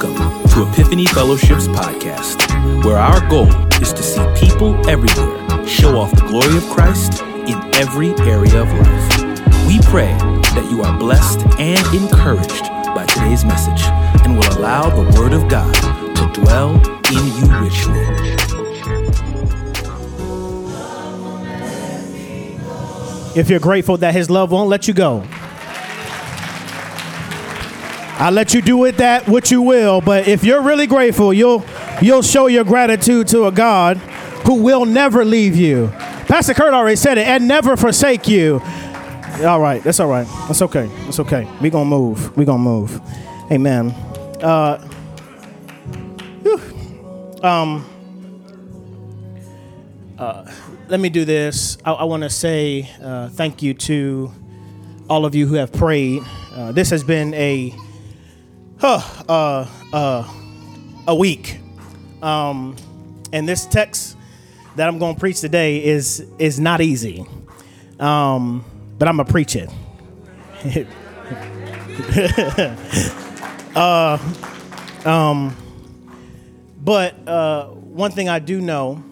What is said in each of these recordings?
Welcome to Epiphany Fellowship's podcast, where our goal is to see people everywhere show off the glory of Christ in every area of life. We pray that you are blessed and encouraged by today's message and will allow the Word of God to dwell in you richly. If you're grateful that his love won't let you go, I'll let you do with that what you will. But if you're really grateful, you'll you'll show your gratitude to a God who will never leave you. Pastor Kurt already said it, and never forsake you. All right, that's all right. That's okay. That's okay. We're gonna move. We're gonna move. Amen. Uh, um. Uh, let me do this. I, I want to say uh, thank you to all of you who have prayed. Uh, this has been a huh, uh, uh, a week, um, and this text that I'm going to preach today is is not easy, um, but I'm gonna preach it. uh, um, but uh, one thing I do know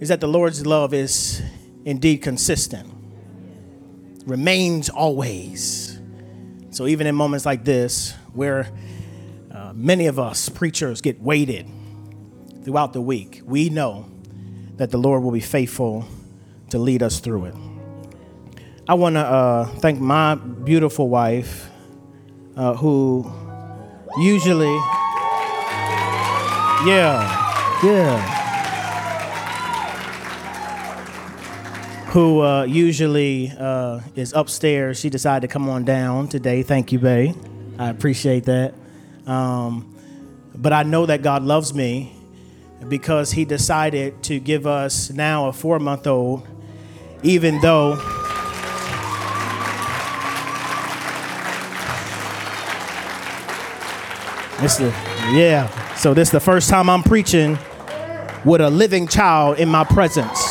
is that the Lord's love is indeed consistent, remains always. So even in moments like this, where uh, many of us preachers get weighted throughout the week, we know that the Lord will be faithful to lead us through it. I want to uh, thank my beautiful wife, uh, who usually, yeah, yeah. who uh, usually uh, is upstairs. She decided to come on down today. Thank you, Bay. I appreciate that. Um, but I know that God loves me because He decided to give us now a four month old, even though. This yeah. So this is the first time I'm preaching with a living child in my presence.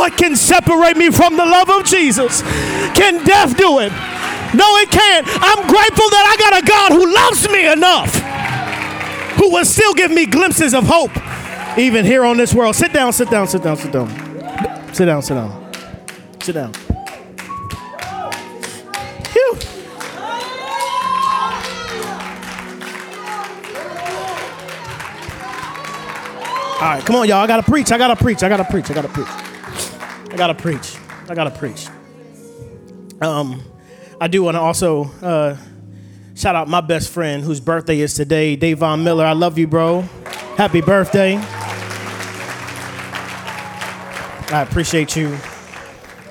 What can separate me from the love of Jesus? Can death do it? No, it can't. I'm grateful that I got a God who loves me enough, who will still give me glimpses of hope, even here on this world. Sit down, sit down, sit down, sit down. Sit down, sit down. Sit down. Phew. All right, come on, y'all. I gotta preach. I gotta preach. I gotta preach. I gotta preach. I gotta preach. I gotta preach. Um, I do want to also uh, shout out my best friend whose birthday is today, Davon Miller. I love you, bro. Happy birthday. I appreciate you.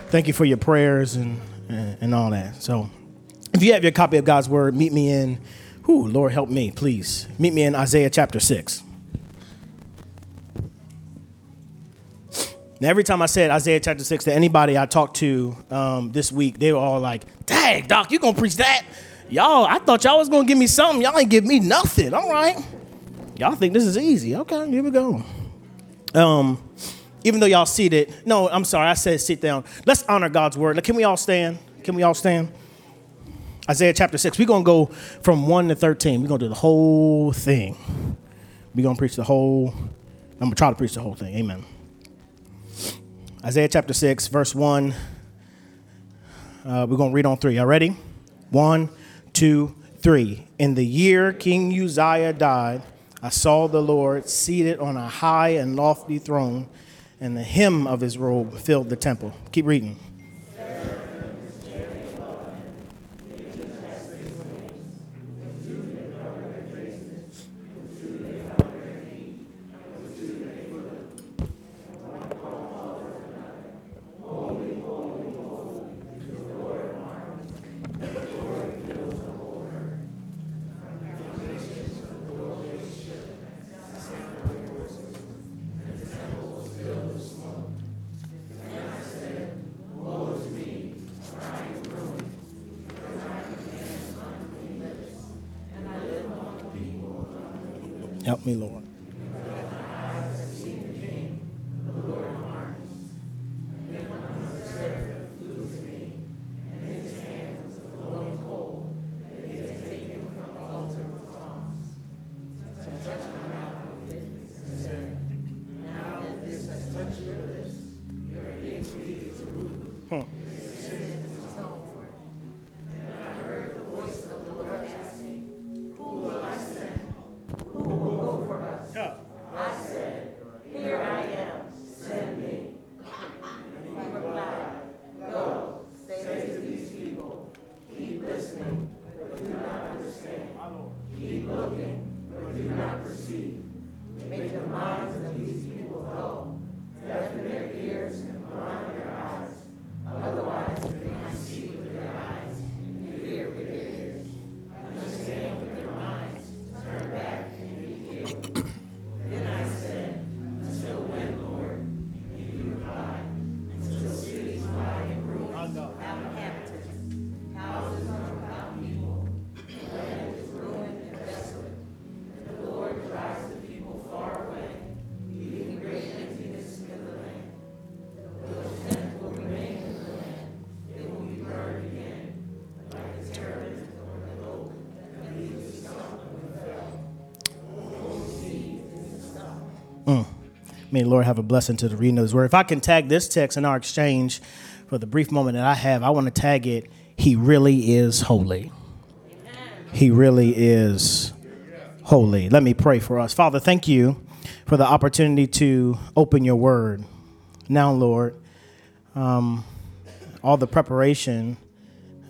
Thank you for your prayers and, and, and all that. So, if you have your copy of God's Word, meet me in, whoo, Lord help me, please. Meet me in Isaiah chapter 6. Now, every time I said Isaiah chapter 6 to anybody I talked to um, this week, they were all like, dang, Doc, you gonna preach that? Y'all, I thought y'all was gonna give me something. Y'all ain't give me nothing. All right. Y'all think this is easy. Okay, here we go. Um, even though y'all seated, no, I'm sorry, I said sit down. Let's honor God's word. Can we all stand? Can we all stand? Isaiah chapter 6. We're gonna go from 1 to 13. We're gonna do the whole thing. We're gonna preach the whole, I'm gonna try to preach the whole thing. Amen. Isaiah chapter 6, verse 1. Uh, we're going to read on three. Y'all ready? One, two, three. In the year King Uzziah died, I saw the Lord seated on a high and lofty throne, and the hem of his robe filled the temple. Keep reading. May the Lord have a blessing to the reading of His Word. If I can tag this text in our exchange for the brief moment that I have, I want to tag it, He really is holy. He really is holy. Let me pray for us. Father, thank you for the opportunity to open your Word. Now, Lord, um, all the preparation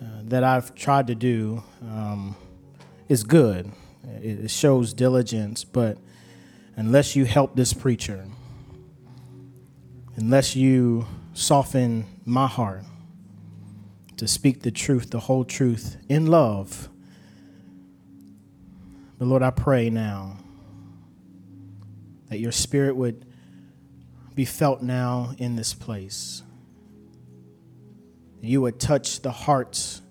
uh, that I've tried to do um, is good. It shows diligence, but unless you help this preacher, unless you soften my heart to speak the truth, the whole truth in love. But Lord, I pray now that your spirit would be felt now in this place. You would touch the hearts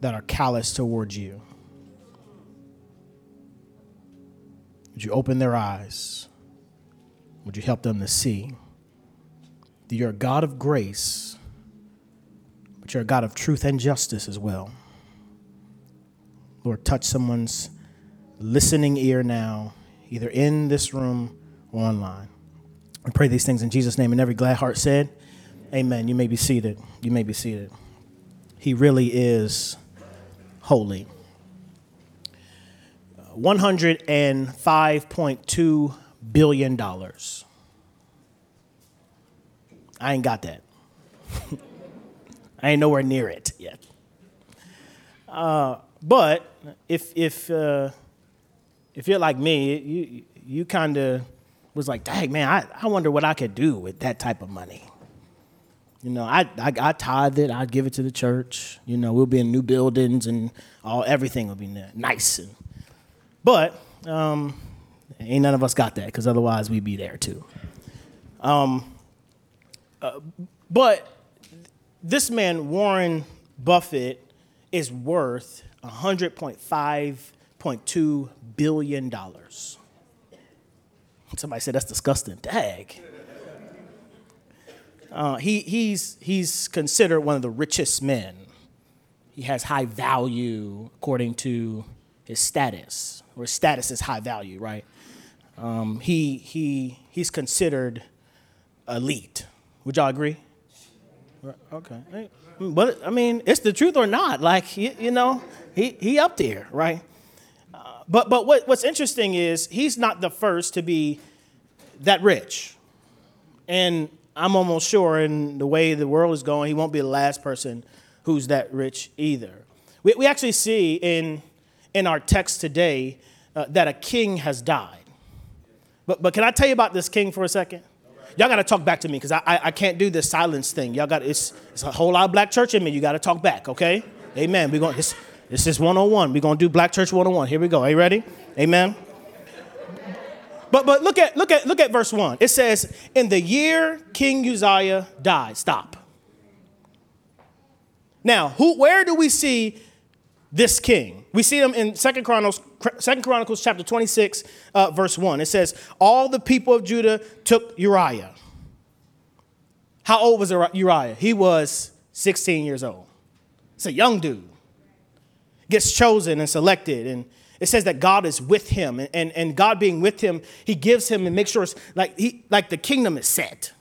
that are callous towards you. Would you open their eyes? Would you help them to see that you're a God of grace, but you're a God of truth and justice as well? Lord, touch someone's listening ear now, either in this room or online. I pray these things in Jesus' name, and every glad heart said, Amen. You may be seated. You may be seated. He really is holy. Uh, 105.2 billion dollars. I ain't got that. I ain't nowhere near it yet. Uh, but if if uh, if you're like me, you you kind of was like, dang man, I, I wonder what I could do with that type of money. You know, I, I I tithe it, I'd give it to the church. You know, we'll be in new buildings and all everything will be nice. And, but um, Ain't none of us got that because otherwise we'd be there too. Um, uh, but this man, Warren Buffett, is worth $100.5.2 billion. Somebody said that's disgusting. Dag. Uh, he, he's, he's considered one of the richest men. He has high value according to his status, or status is high value, right? Um, he, he, he's considered elite. Would y'all agree? Okay. But I mean, it's the truth or not. Like you, you know, he he up there, right? Uh, but but what, what's interesting is he's not the first to be that rich, and I'm almost sure in the way the world is going, he won't be the last person who's that rich either. We we actually see in in our text today uh, that a king has died. But, but can I tell you about this king for a second? Y'all got to talk back to me because I, I, I, can't do this silence thing. Y'all got it's, it's a whole lot of black church in me. You got to talk back, okay? Amen. We're going this, this is 101. We're going to do black church 101. Here we go. Are you ready? Amen. But but look at look at look at verse 1. It says, "In the year King Uzziah died." Stop. Now, who where do we see this king. We see them in Second Chronicles, Second Chronicles chapter 26, uh, verse 1. It says, All the people of Judah took Uriah. How old was Uriah? He was 16 years old. It's a young dude. Gets chosen and selected. And it says that God is with him. And, and, and God being with him, he gives him and makes sure it's like, he, like the kingdom is set.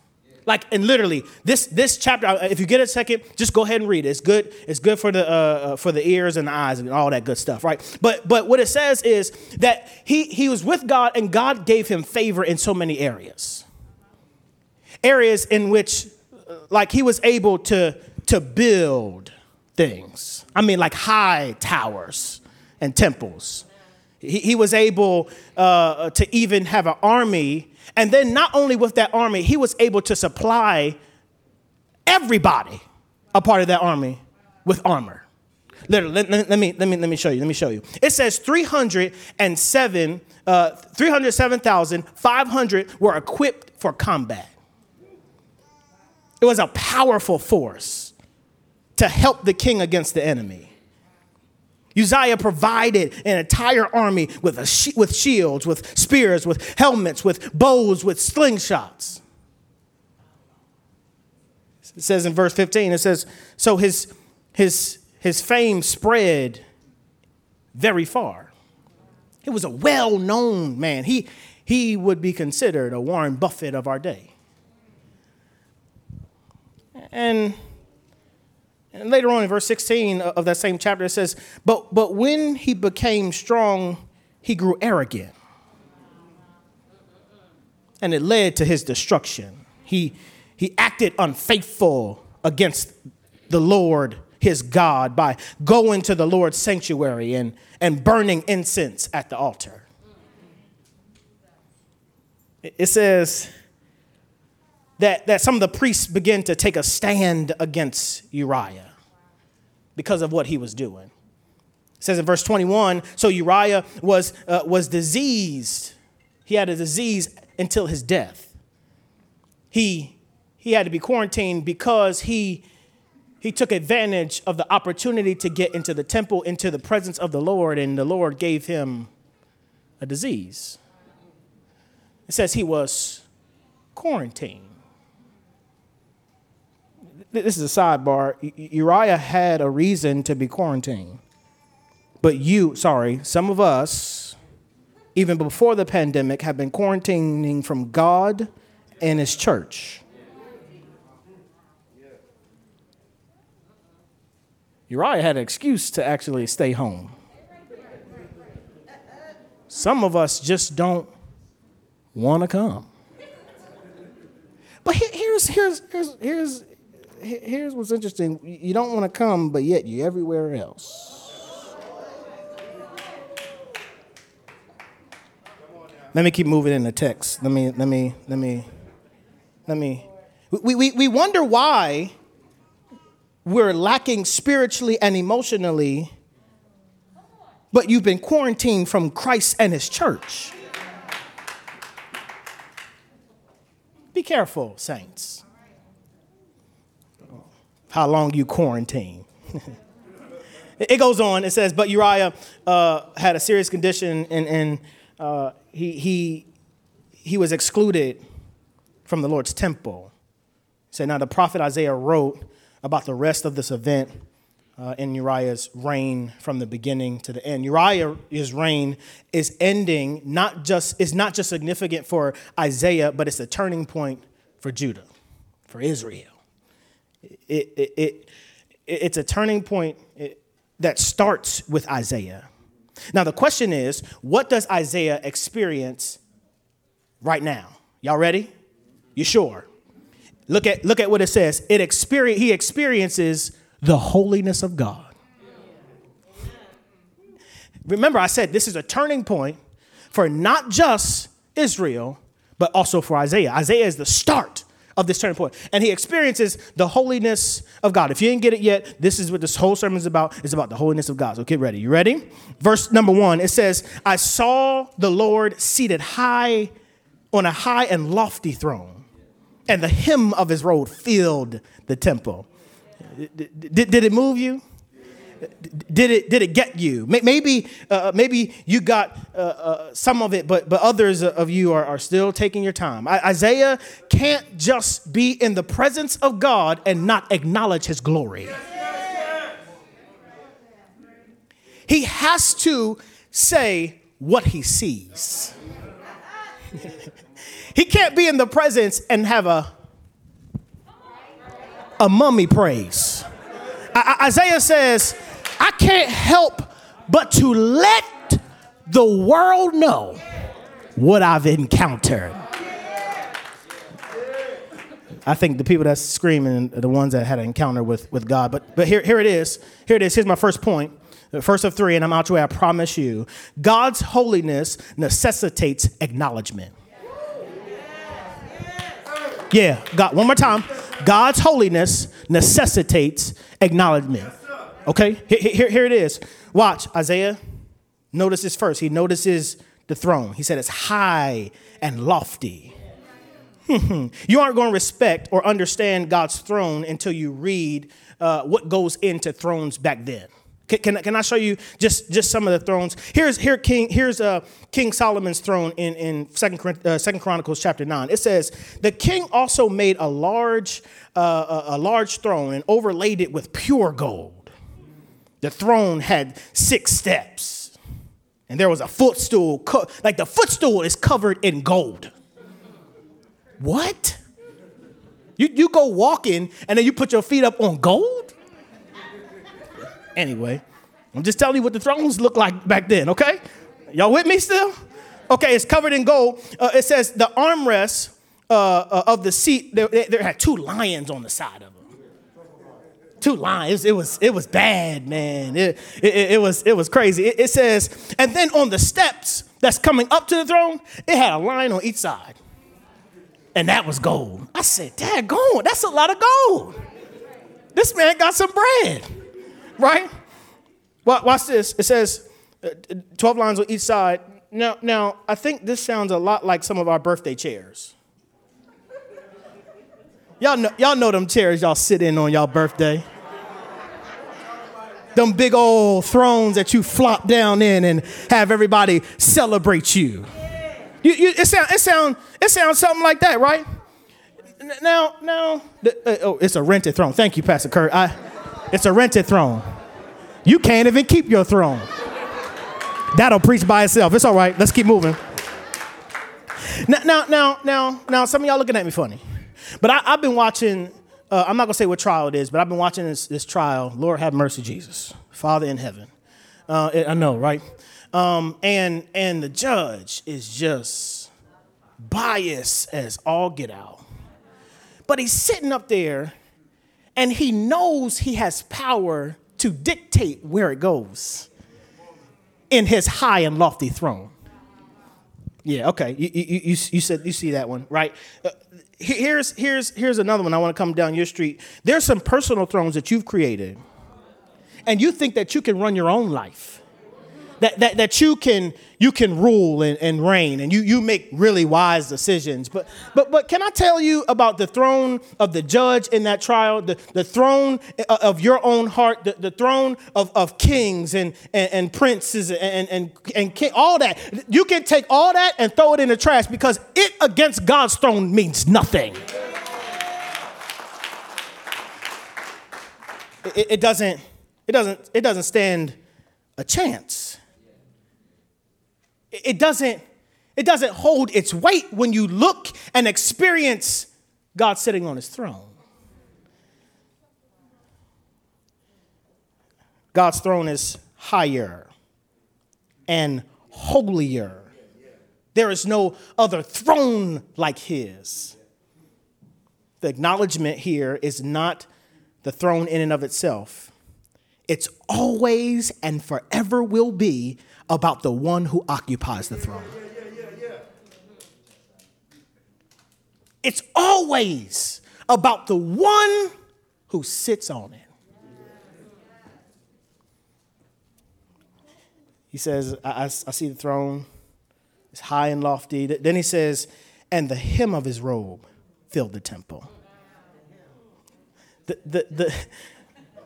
Like, and literally, this this chapter, uh, if you get a second, just go ahead and read it. It's good. It's good for the uh, uh, for the ears and the eyes and all that good stuff, right? But but what it says is that he he was with God and God gave him favor in so many areas. Areas in which, uh, like, he was able to to build things. I mean, like high towers and temples. He, he was able uh, to even have an army and then not only with that army, he was able to supply everybody a part of that army with armor. Literally, let, let, let, me, let, me, let me show you. Let me show you. It says 307, uh, 307,500 were equipped for combat. It was a powerful force to help the king against the enemy. Uzziah provided an entire army with, a with shields, with spears, with helmets, with bows, with slingshots. It says in verse 15, it says, So his, his, his fame spread very far. He was a well known man. He, he would be considered a Warren Buffett of our day. And and later on in verse 16 of that same chapter, it says, But, but when he became strong, he grew arrogant. And it led to his destruction. He, he acted unfaithful against the Lord his God by going to the Lord's sanctuary and, and burning incense at the altar. It says, that, that some of the priests begin to take a stand against Uriah because of what he was doing. It says in verse 21 so Uriah was, uh, was diseased. He had a disease until his death. He, he had to be quarantined because he, he took advantage of the opportunity to get into the temple, into the presence of the Lord, and the Lord gave him a disease. It says he was quarantined this is a sidebar. Uriah had a reason to be quarantined. But you, sorry, some of us, even before the pandemic, have been quarantining from God and His church. Uriah had an excuse to actually stay home. Some of us just don't want to come. But here's, here's, here's, here's, here's what's interesting. You don't want to come, but yet you're everywhere else. Let me keep moving in the text. Let me, let me, let me, let me. We, we, we wonder why we're lacking spiritually and emotionally, but you've been quarantined from Christ and his church. Be careful, saints how long you quarantine. it goes on. It says, but Uriah uh, had a serious condition, and, and uh, he, he, he was excluded from the Lord's temple. So now the prophet Isaiah wrote about the rest of this event uh, in Uriah's reign from the beginning to the end. Uriah's reign is ending, not just is not just significant for Isaiah, but it's a turning point for Judah, for Israel it, it, it, it's a turning point eh, that starts with Isaiah. Now, the question is what does Isaiah experience right now? Y'all ready? You sure? Look at, look at what it says. It experience, he experiences the holiness of God. Remember, I said this is a turning point for not just Israel, but also for Isaiah. Isaiah is the start of this turning point. And he experiences the holiness of God. If you didn't get it yet, this is what this whole sermon is about. It's about the holiness of God. So get ready. You ready? Verse number one, it says, I saw the Lord seated high on a high and lofty throne, and the hem of his robe filled the temple. Did, did, did it move you? Did it did it get you? Maybe uh, maybe you got uh, uh, some of it, but but others of you are, are still taking your time. Isaiah can't just be in the presence of God and not acknowledge His glory. He has to say what he sees. he can't be in the presence and have a a mummy praise. I, Isaiah says, I can't help but to let the world know what I've encountered. I think the people that's screaming are the ones that had an encounter with, with God. But, but here, here it is. Here it is. Here's my first point. First of three, and I'm out your way, I promise you. God's holiness necessitates acknowledgement. Yeah, God, one more time. God's holiness necessitates acknowledgement. Okay, here, here, here it is. Watch, Isaiah. Notice this first. He notices the throne. He said it's high and lofty. you aren't going to respect or understand God's throne until you read uh, what goes into thrones back then. Can, can, can, I show you just, just some of the thrones? Here's here King here's uh, King Solomon's throne in in Second uh, Second Chronicles chapter nine. It says the king also made a large uh, a large throne and overlaid it with pure gold. The throne had six steps, and there was a footstool. Co- like the footstool is covered in gold. What? You you go walking and then you put your feet up on gold? Anyway, I'm just telling you what the thrones looked like back then, okay? Y'all with me still? Okay, it's covered in gold. Uh, it says the armrest uh, uh, of the seat, there, there, had two lions on the side of them. Two lions. It was, it was bad, man. It, it, it was, it was crazy. It, it says, and then on the steps that's coming up to the throne, it had a lion on each side. And that was gold. I said, Dad, gold, that's a lot of gold. This man got some bread right? Well, watch this. It says uh, 12 lines on each side. Now, now, I think this sounds a lot like some of our birthday chairs. Y'all know, y'all know them chairs y'all sit in on y'all birthday. Them big old thrones that you flop down in and have everybody celebrate you. you, you it sounds it sound, it sounds something like that, right? Now, now, uh, oh, it's a rented throne. Thank you, Pastor Kurt. I, it's a rented throne. You can't even keep your throne. That'll preach by itself. It's all right. Let's keep moving. Now, now, now, now, now some of y'all looking at me funny. But I, have been watching, uh, I'm not going to say what trial it is, but I've been watching this, this trial. Lord have mercy, Jesus. Father in heaven. Uh, I know, right? Um, and, and the judge is just biased as all get out. But he's sitting up there and he knows he has power to dictate where it goes in his high and lofty throne. Yeah, okay. You, you, you, you said you see that one, right? Here's, here's, here's another one. I want to come down your street. There's some personal thrones that you've created, and you think that you can run your own life that, that, that you can you can rule and, and reign and you, you make really wise decisions. But but but can I tell you about the throne of the judge in that trial, the, the throne uh, of your own heart, the, the throne of, of kings and, and, and princes and, and, and king, all that. You can take all that and throw it in the trash because it against God's throne means nothing. It, it doesn't it doesn't it doesn't stand a chance it doesn't, it doesn't hold its weight when you look and experience God sitting on his throne. God's throne is higher and holier. There is no other throne like his. The acknowledgement here is not the throne in and of itself, it's always and forever will be about the one who occupies the throne. It's always about the one who sits on it. He says, I, I, I, see the throne, it's high and lofty. Then he says, and the hem of his robe filled the temple. The, the, the,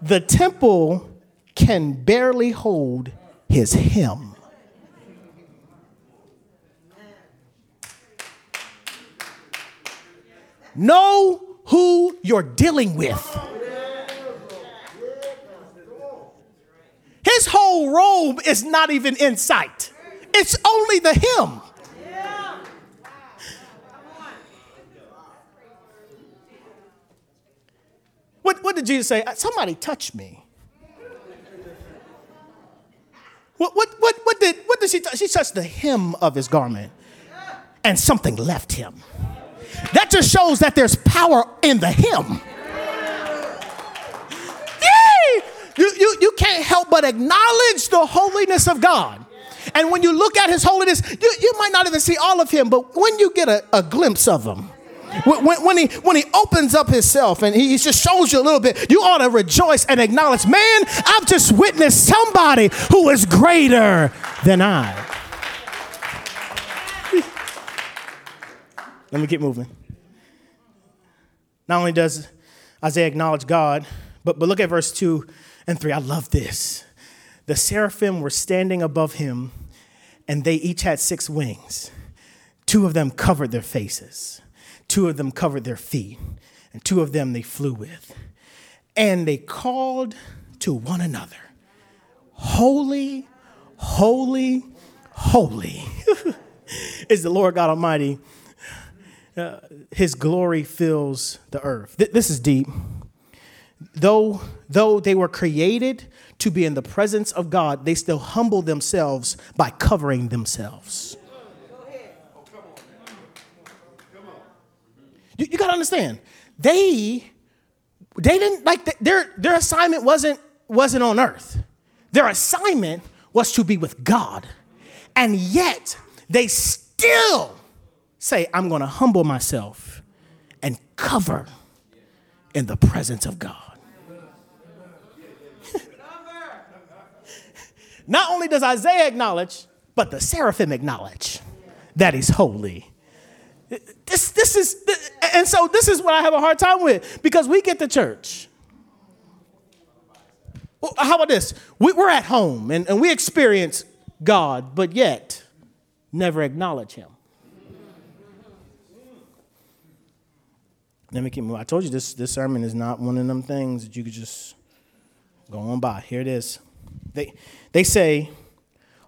the temple can barely hold his hem. Know who you're dealing with. His whole robe is not even in sight, it's only the hem. What, what did Jesus say? Uh, somebody touch me. What, what, what, what, did, what did she touch? She touched the hem of his garment, and something left him. That just shows that there's power in the hem. Yay! You, you, you can't help but acknowledge the holiness of God. And when you look at his holiness, you, you might not even see all of him, but when you get a, a glimpse of him, when, when, he, when he opens up himself and he just shows you a little bit, you ought to rejoice and acknowledge, man, I've just witnessed somebody who is greater than I. Let me keep moving. Not only does Isaiah acknowledge God, but, but look at verse 2 and 3. I love this. The seraphim were standing above him, and they each had six wings. Two of them covered their faces, two of them covered their feet, and two of them they flew with. And they called to one another Holy, holy, holy is the Lord God Almighty. Uh, his glory fills the earth. Th- this is deep. Though, though they were created to be in the presence of God, they still humble themselves by covering themselves. You, you got to understand, they they didn't like their their assignment wasn't wasn't on earth. Their assignment was to be with God, and yet they still say, "I'm going to humble myself and cover in the presence of God." Not only does Isaiah acknowledge, but the seraphim acknowledge that he's holy. This, this is, and so this is what I have a hard time with because we get to church. Well, how about this? We, are at home and, and we experience God, but yet never acknowledge him. Let me keep moving. I told you this, this sermon is not one of them things that you could just go on by. Here it is. They, they say,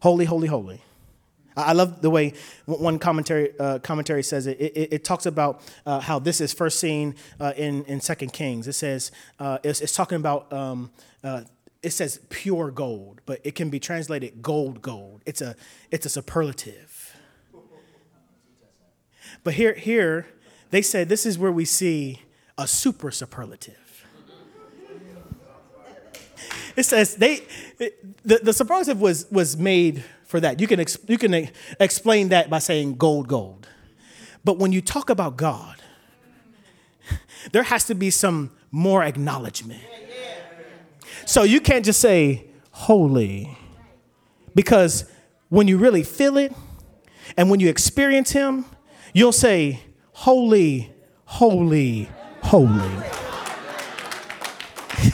holy, holy, holy. I love the way one commentary, uh, commentary says it. It, it, it talks about uh, how this is first seen uh, in, in 2 Kings. It says, uh, it's, it's, talking about, um, uh, it says pure gold, but it can be translated gold, gold. It's a, it's a superlative. But here, here, they say this is where we see a super superlative. It says they, the, the superlative was, was made for that. You can, ex, you can explain that by saying gold, gold. But when you talk about God, there has to be some more acknowledgement. So you can't just say holy, because when you really feel it and when you experience Him, you'll say holy, holy, holy.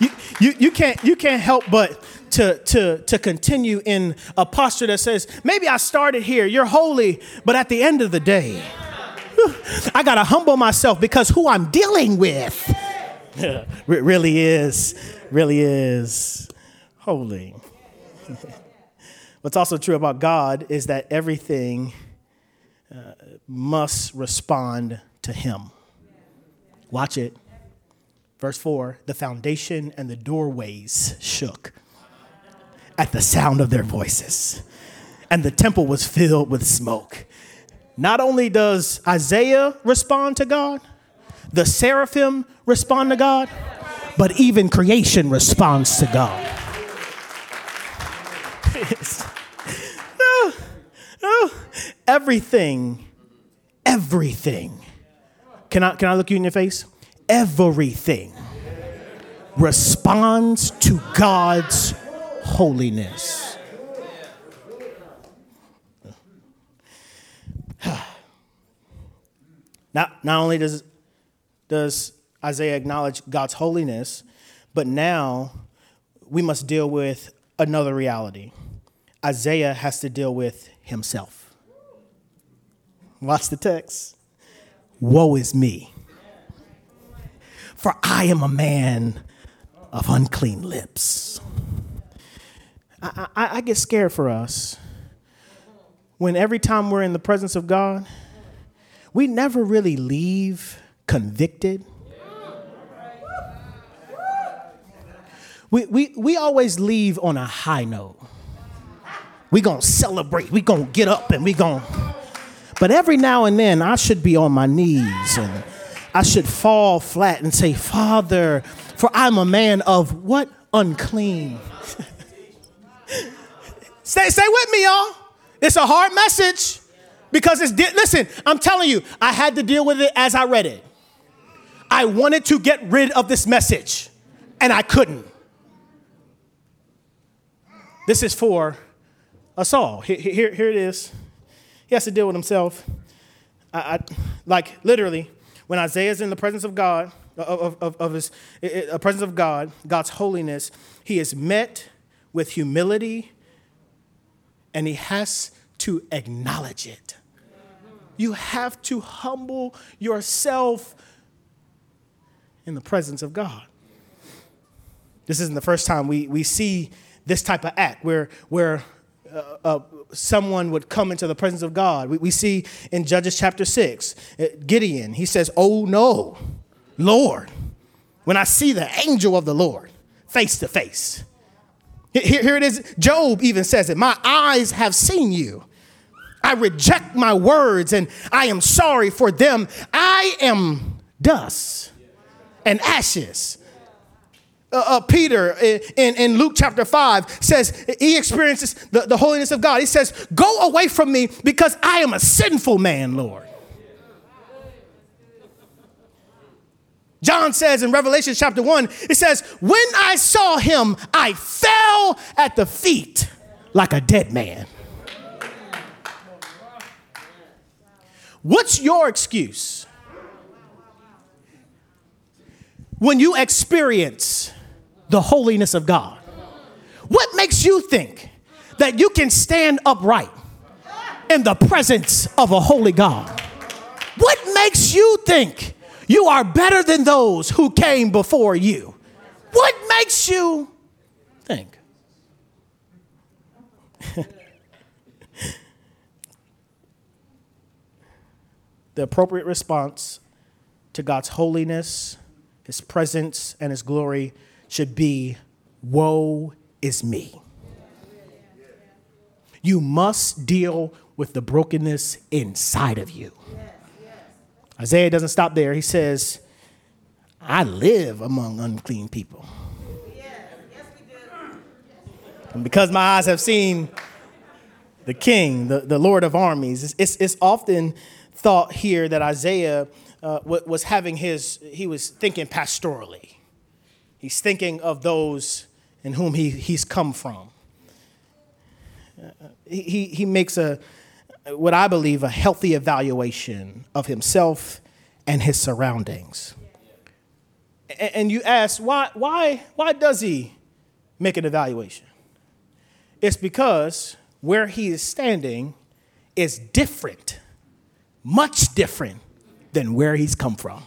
you, you, you, can't, you can't help but to, to, to continue in a posture that says, maybe I started here, you're holy, but at the end of the day, I got to humble myself because who I'm dealing with really is, really is holy. What's also true about God is that everything uh, must respond to Him. Watch it. Verse 4 the foundation and the doorways shook at the sound of their voices, and the temple was filled with smoke. Not only does Isaiah respond to God, the seraphim respond to God, but even creation responds to God. oh, oh, everything, everything. Can I, can I look you in your face? everything responds to God's holiness. Not, not only does, does Isaiah acknowledge God's holiness, but now we must deal with another reality. Isaiah has to deal with himself. Watch the text. Woe is me, for I am a man of unclean lips. I, I, I, get scared for us when every time we're in the presence of God, we never really leave convicted. We, we, we always leave on a high note. we to celebrate. we to get up and we to. But every now and then, I should be on my knees and I should fall flat and say, Father, for I'm a man of what? Unclean. stay, stay with me, y'all. It's a hard message because it's, di- listen, I'm telling you, I had to deal with it as I read it. I wanted to get rid of this message and I couldn't. This is for us all. Here, here, here it is. He has to deal with himself. I, I, like literally, when Isaiah is in the presence of God, of, of, of his a presence of God, God's holiness, he is met with humility and he has to acknowledge it. You have to humble yourself in the presence of God. This isn't the first time we, we see this type of act where, where uh, uh, someone would come into the presence of God. We, we see in Judges chapter 6, uh, Gideon, he says, Oh no, Lord, when I see the angel of the Lord face to face. Here, here it is. Job even says it My eyes have seen you. I reject my words and I am sorry for them. I am dust and ashes uh, uh, Peter in, in Luke chapter 5 says he experiences the, the holiness of God. He says, Go away from me because I am a sinful man, Lord. John says in Revelation chapter 1, it says, When I saw him, I fell at the feet like a dead man. What's your excuse? When you experience the holiness of God. What makes you think that you can stand upright in the presence of a holy God? What makes you think you are better than those who came before you? What makes you think? the appropriate response to God's holiness, His presence, and His glory should be Woe is me. You must deal with the brokenness inside of you. Isaiah doesn't stop there. He says, I live among unclean people. And because my eyes have seen the king, the, the Lord of armies, it's, it's, it's often thought here that Isaiah uh, was having his, he was thinking pastorally. He's thinking of those in whom he, he's come from. he, he makes a, what I believe, a healthy evaluation of himself and his surroundings. And, and you ask, why, why, why does he make an evaluation? It's because where he is standing is different, much different than where he's come from.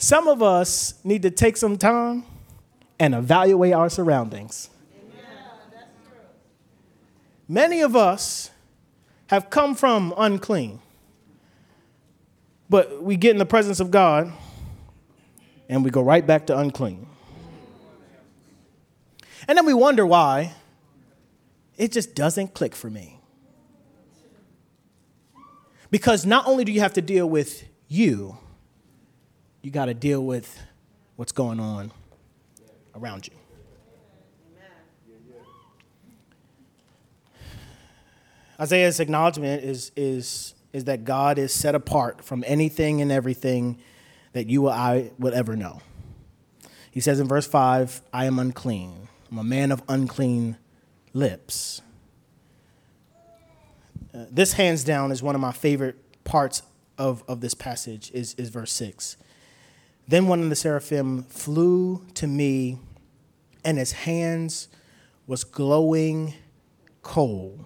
Some of us need to take some time and evaluate our surroundings. Many of us have come from unclean, but we get in the presence of God and we go right back to unclean. And then we wonder why it just doesn't click for me. Because not only do you have to deal with you, you got to deal with what's going on around you. Isaiah's acknowledgement is, is, is that God is set apart from anything and everything that you or I would ever know. He says in verse 5, I am unclean. I'm a man of unclean lips. Uh, this, hands down, is one of my favorite parts of, of this passage, is, is verse 6. Then one of the seraphim flew to me, and his hands was glowing coal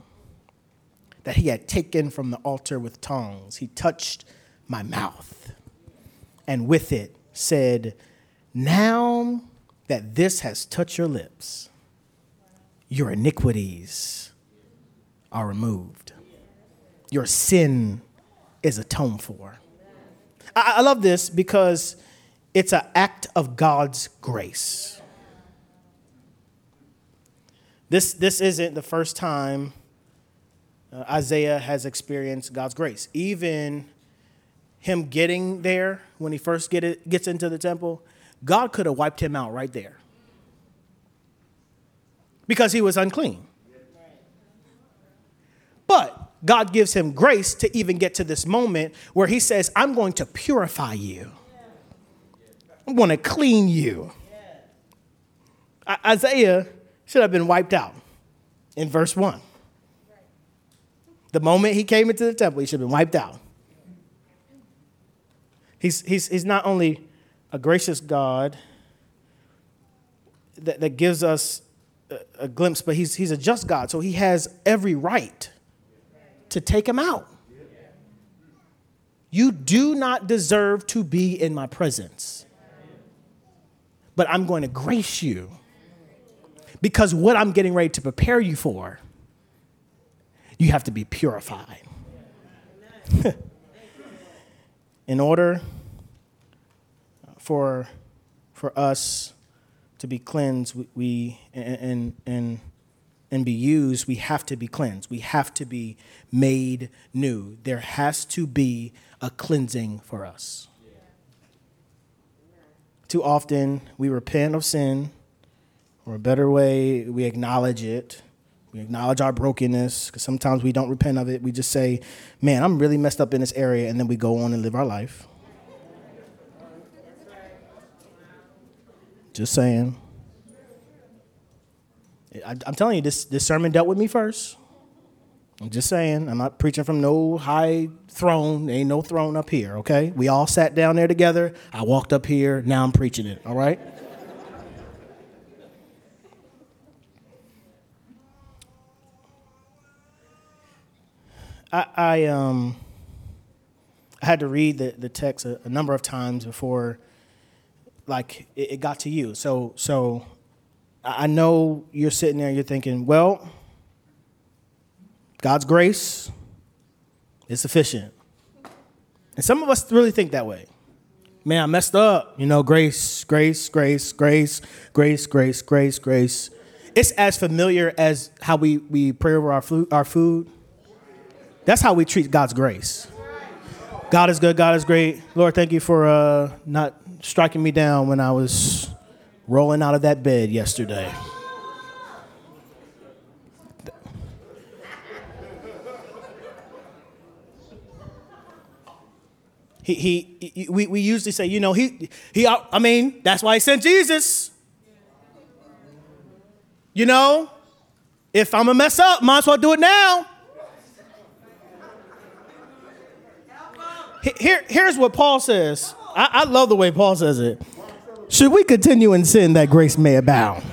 that he had taken from the altar with tongs. He touched my mouth, and with it said, Now that this has touched your lips, your iniquities are removed, your sin is atoned for. I, I love this because it's an act of God's grace. This, this isn't the first time uh, Isaiah has experienced God's grace. Even him getting there when he first get it, gets into the temple, God could have wiped him out right there because he was unclean. But God gives him grace to even get to this moment where he says, I'm going to purify you, I'm going to clean you. Isaiah should have been wiped out in verse 1. The moment he came into the temple, he should have been wiped out. He's, he's, he's not only a gracious God that, that gives us a, a glimpse, but he's, he's a just God, so he has every right to take him out. You do not deserve to be in my presence, but I'm going to grace you because what I'm getting ready to prepare you for, you have to be purified. in order for, for us to be cleansed, we, and, and, and be used, we have to be cleansed. We have to be made new. There has to be a cleansing for us. Too often, we repent of sin, or a better way, we acknowledge it. We acknowledge our brokenness, because sometimes we don't repent of it. We just say, man, I'm really messed up in this area, and then we go on and live our life. Just saying. I, am telling you, this, this sermon dealt with me first. I'm just saying, I'm not preaching from no high throne. There ain't no throne up here, okay? We all sat down there together. I walked up here. Now I'm preaching it, all right? I, I, um, I had to read the, the text a, a number of times before like it, it got to you. So so I know you're sitting there, and you're thinking, well, God's grace is sufficient. And some of us really think that way. Man, I messed up. You know, grace, grace, grace, grace, grace, grace, grace, grace. It's as familiar as how we, we pray over our food, our food. That's how we treat God's grace. God is good, God is great. Lord, thank you for uh, not striking me down when I was rolling out of that bed yesterday. He, he, he, we, we usually say, you know, he, he, I mean, that's why he sent Jesus. You know, if I'm a mess up, might as well do it now. Here, here's what Paul says. I, I love the way Paul says it. Should we continue in sin that grace may abound?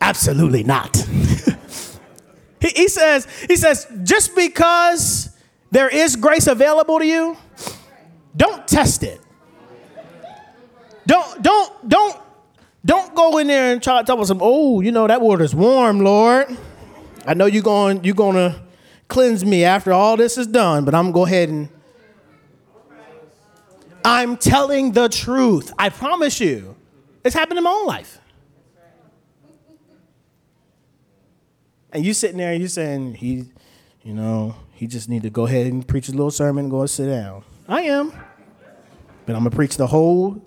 Absolutely not. he, he says, he says, just because there is grace available to you, don't test it. Don't, don't, don't, don't go in there and try to tell us, oh, you know, that water's warm, Lord. I know you're going, you're going to cleanse me after all this is done, but I'm going to go ahead and I'm telling the truth. I promise you. It's happened in my own life. And you sitting there, you saying he, you know, he just need to go ahead and preach a little sermon and go and sit down. I am. But I'm gonna preach the whole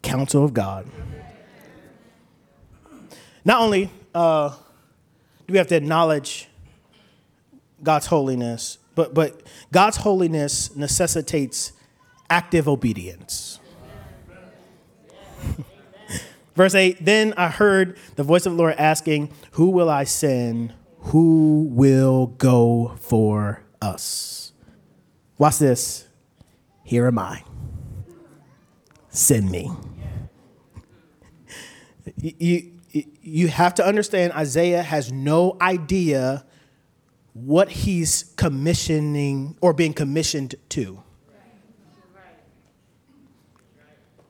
counsel of God. Not only uh, do we have to acknowledge God's holiness, but but God's holiness necessitates active obedience. Verse 8 Then I heard the voice of the Lord asking, Who will I send? Who will go for us? Watch this. Here am I. send me. You, you, have to understand Isaiah has no idea what he's commissioning or being commissioned to.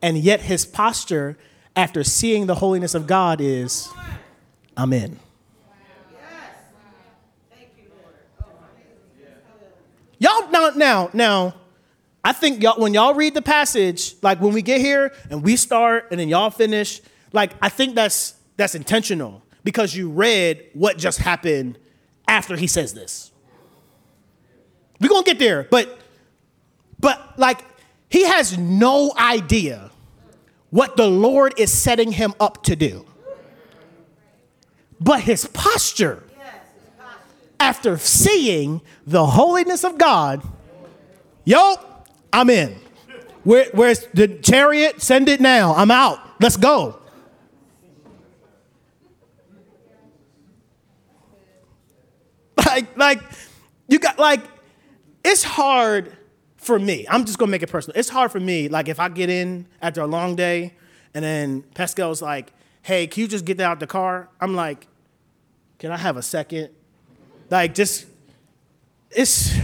And yet his posture after seeing the holiness of God is, I'm in. Y'all now now now I think y'all when y'all read the passage, like when we get here and we start and then y'all finish, like I think that's that's intentional because you read what just happened after he says this. We're gonna get there, but but like he has no idea what the Lord is setting him up to do. But his posture, after seeing the holiness of God, yo, I'm in. Where, where's the chariot? Send it now. I'm out. Let's go. Like, like, you got like, it's hard for me. I'm just gonna make it personal. It's hard for me. Like, if I get in after a long day, and then Pascal's like, "Hey, can you just get out the car?" I'm like, "Can I have a second? Like, just it's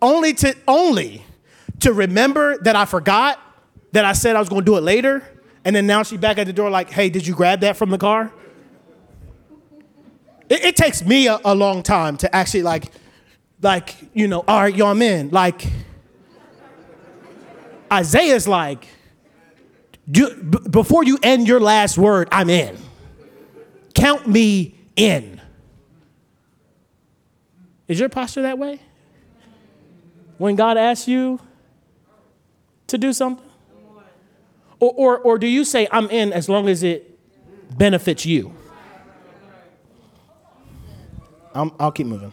only to only to remember that I forgot that I said I was gonna do it later, and then now she's back at the door like, "Hey, did you grab that from the car?" It, it takes me a, a, long time to actually like, like you know, all right, I'm in. Like Isaiah's like, do, b- before you end your last word, I'm in. Count me in. Is your posture that way? When God asks you to do something? Or, or, or do you say, I'm in as long as it benefits you? i will keep moving.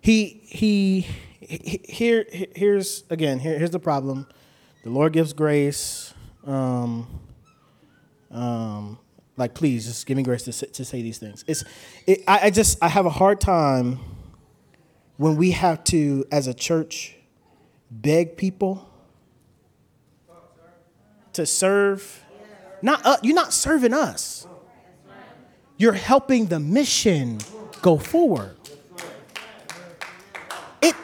He, he, he, here, here's, again, here, here's the problem. The Lord gives grace. Um, um, like, please, just give me grace to, to say these things. It's, it, I, I just, I have a hard time when we have to, as a church, beg people to serve. Not uh, you're not serving us. You're helping the mission go forward. It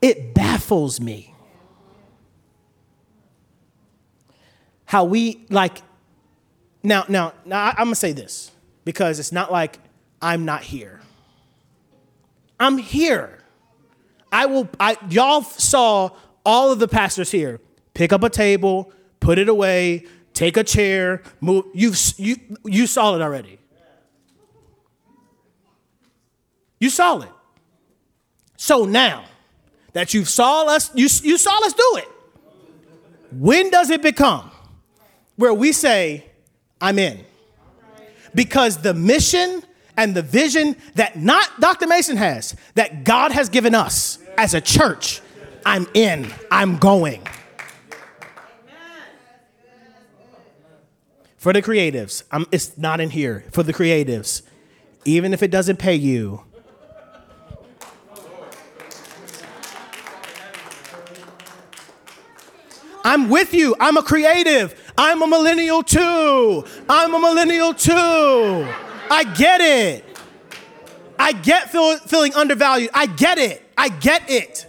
it baffles me how we like now now now I, I'm gonna say this because it's not like I'm not here. I'm here. I will I y'all saw all of the pastors here pick up a table, put it away, take a chair, move. You've, you, you saw it already. You saw it. So now that you've saw us, you, you saw us do it. When does it become where we say, I'm in? Because the mission and the vision that not Dr. Mason has, that God has given us as a church, I'm in, I'm going. For the creatives, I'm, it's not in here. For the creatives, even if it doesn't pay you, I'm with you. I'm a creative. I'm a millennial too. I'm a millennial too. I get it. I get feel, feeling undervalued. I get it. I get it.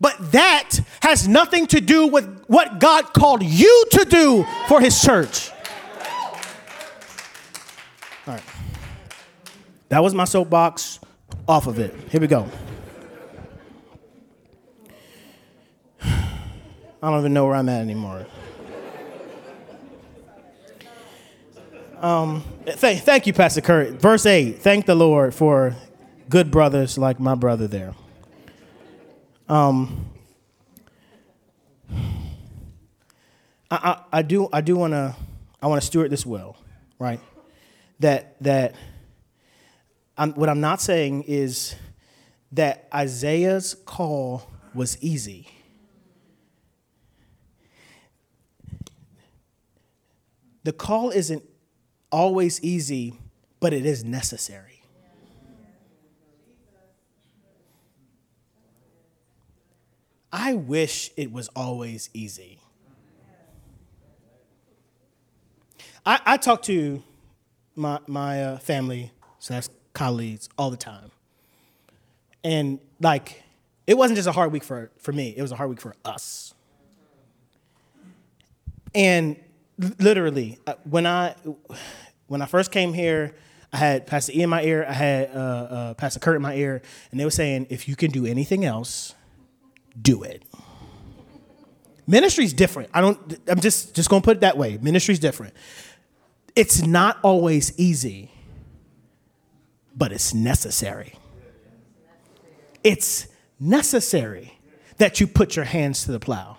But that has nothing to do with what God called you to do for his church. All right. That was my soapbox off of it. Here we go. I don't even know where I'm at anymore. Um, th- thank you, Pastor Kurt. Verse 8 Thank the Lord for good brothers like my brother there. Um, I, I, I do I do want to I want to steward this well, right? That that I'm, what I'm not saying is that Isaiah's call was easy. The call isn't always easy, but it is necessary. I wish it was always easy. I, I talk to my, my uh, family slash colleagues all the time. And like, it wasn't just a hard week for, for me, it was a hard week for us. And literally, uh, when I, when I first came here, I had Pastor E in my ear, I had uh, uh, Pastor Kurt in my ear, and they were saying, if you can do anything else, do it. Ministry's different. I don't. I'm just just gonna put it that way. Ministry's different. It's not always easy, but it's necessary. It's necessary that you put your hands to the plow.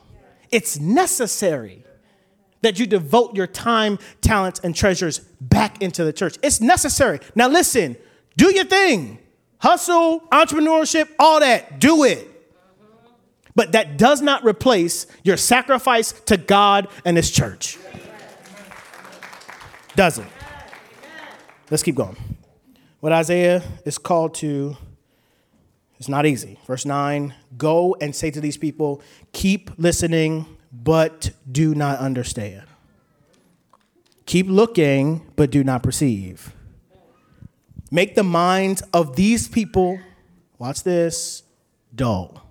It's necessary that you devote your time, talents, and treasures back into the church. It's necessary. Now, listen, do your thing. Hustle, entrepreneurship, all that. Do it. But that does not replace your sacrifice to God and His church. Doesn't. Let's keep going. What Isaiah is called to is not easy. Verse 9 Go and say to these people, keep listening, but do not understand. Keep looking, but do not perceive. Make the minds of these people, watch this, dull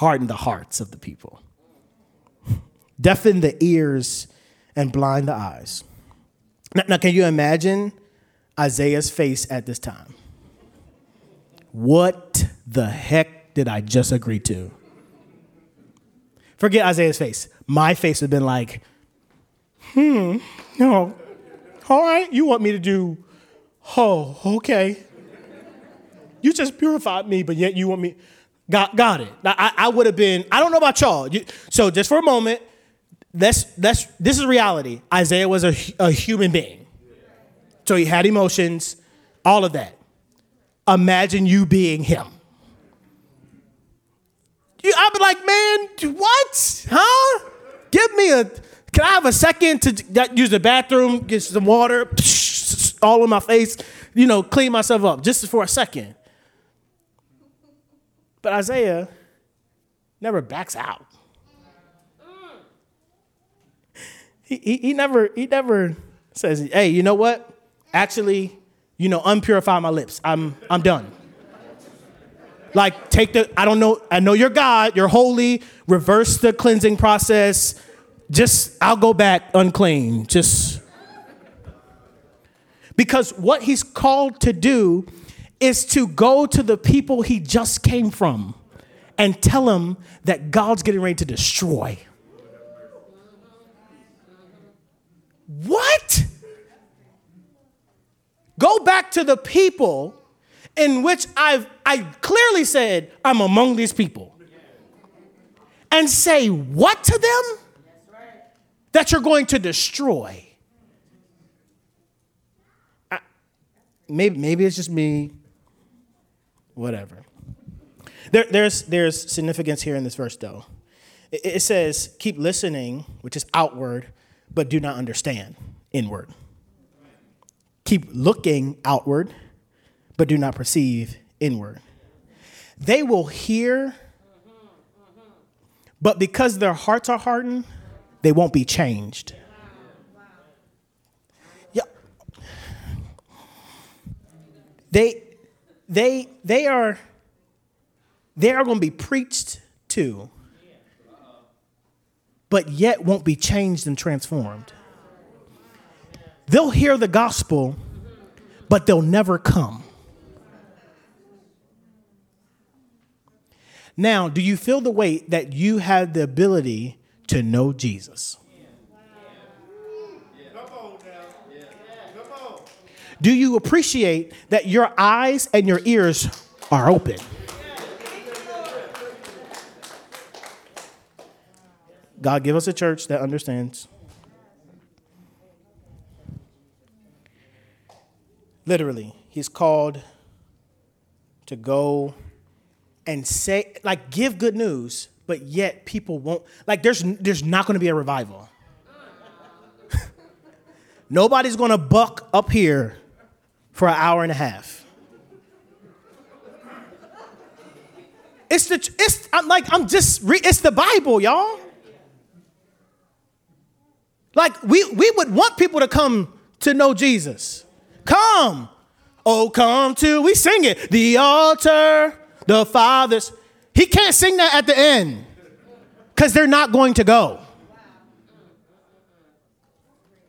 harden the hearts of the people, deafen the ears, and blind the eyes. Now, now, can you imagine Isaiah's face at this time? What the heck did I just agree to? Forget Isaiah's face. My face would have been like, hmm, no. All right, you want me to do, oh, okay. You just purified me, but yet you want me. Got, got it. I, I would have been, I don't know about y'all. So just for a moment, let's, let's, this is reality. Isaiah was a, a human being. So he had emotions, all of that. Imagine you being him. You, I'd be like, man, what? Huh? Give me a, can I have a second to use the bathroom, get some water, all in my face, you know, clean myself up just for a second. But Isaiah never backs out. He, he, he, never, he never says, hey, you know what? Actually, you know, unpurify my lips. I'm, I'm done. Like, take the, I don't know, I know you're God, you're holy, reverse the cleansing process. Just, I'll go back unclean. Just. Because what he's called to do is to go to the people he just came from and tell them that God's getting ready to destroy. What? Go back to the people in which I've I clearly said I'm among these people. And say what to them? That you're going to destroy. I, maybe, maybe it's just me whatever. There, there's, there's significance here in this verse, though. It, it says, keep listening, which is outward, but do not understand, inward. Keep looking outward, but do not perceive, inward. They will hear, but because their hearts are hardened, they won't be changed. Yeah. They, they, they are, they are going to be preached to, but yet won't be changed and transformed. They'll hear the gospel, but they'll never come. Now, do you feel the weight that you have the ability to know Jesus? Do you appreciate that your eyes and your ears are open? God, give us a church that understands. Literally, He's called to go and say, like, give good news, but yet people won't, like, there's, there's not going to be a revival. Nobody's going to buck up here for an hour and a half. It's the it's I'm like I'm just re, it's the Bible, y'all. Like we we would want people to come to know Jesus. Come, oh come to we sing it. The altar, the fathers. He can't sing that at the end because they're not going to go.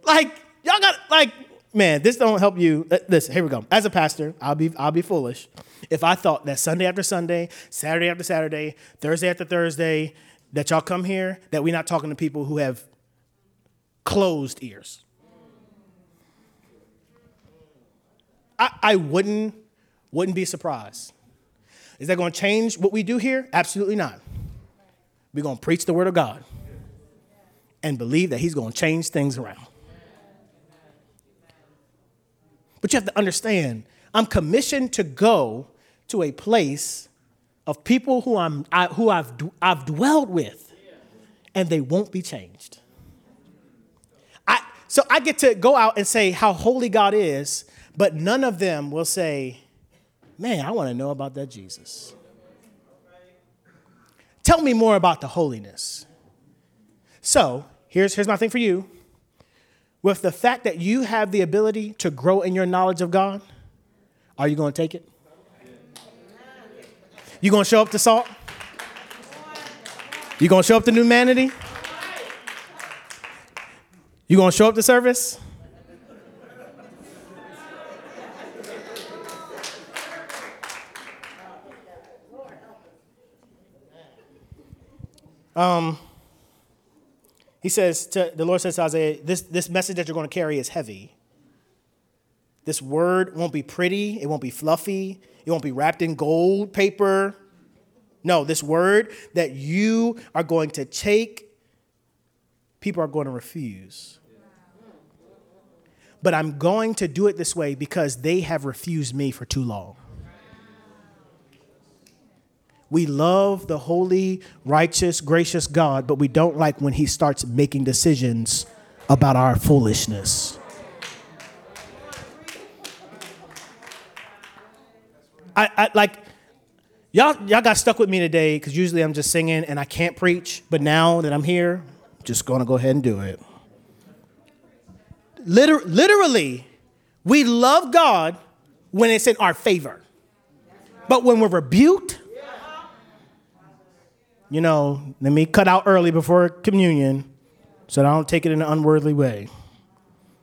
Like y'all got like man, this don't help you. Uh, Listen, here we go. As a pastor, I'll be I'll be foolish if I thought that Sunday after Sunday, Saturday after Saturday, Thursday after Thursday, that y'all come here, that we're not talking to people who have closed ears. I, I wouldn't wouldn't be surprised. Is that going to change what we do here? Absolutely not. We're going to preach the word of God and believe that He's going to change things around. But you have to understand, I'm commissioned to go to a place of people who, I'm, I, who I've, I've dwelled with, and they won't be changed. I, so I get to go out and say how holy God is, but none of them will say, Man, I want to know about that Jesus. Tell me more about the holiness. So here's, here's my thing for you with the fact that you have the ability to grow in your knowledge of God, are you going to take it? You going to show up to salt? You going to show up to humanity? You going to show up to service? Um, he says to the Lord says to Isaiah, this, this message that you're going to carry is heavy. This word won't be pretty, it won't be fluffy, it won't be wrapped in gold paper. No, this word that you are going to take, people are going to refuse. But I'm going to do it this way because they have refused me for too long. We love the holy, righteous, gracious God, but we don't like when he starts making decisions about our foolishness. I, I like y'all y'all got stuck with me today because usually I'm just singing and I can't preach, but now that I'm here, I'm just gonna go ahead and do it. Liter- literally, we love God when it's in our favor. But when we're rebuked, you know, let me cut out early before communion so that I don't take it in an unworldly way.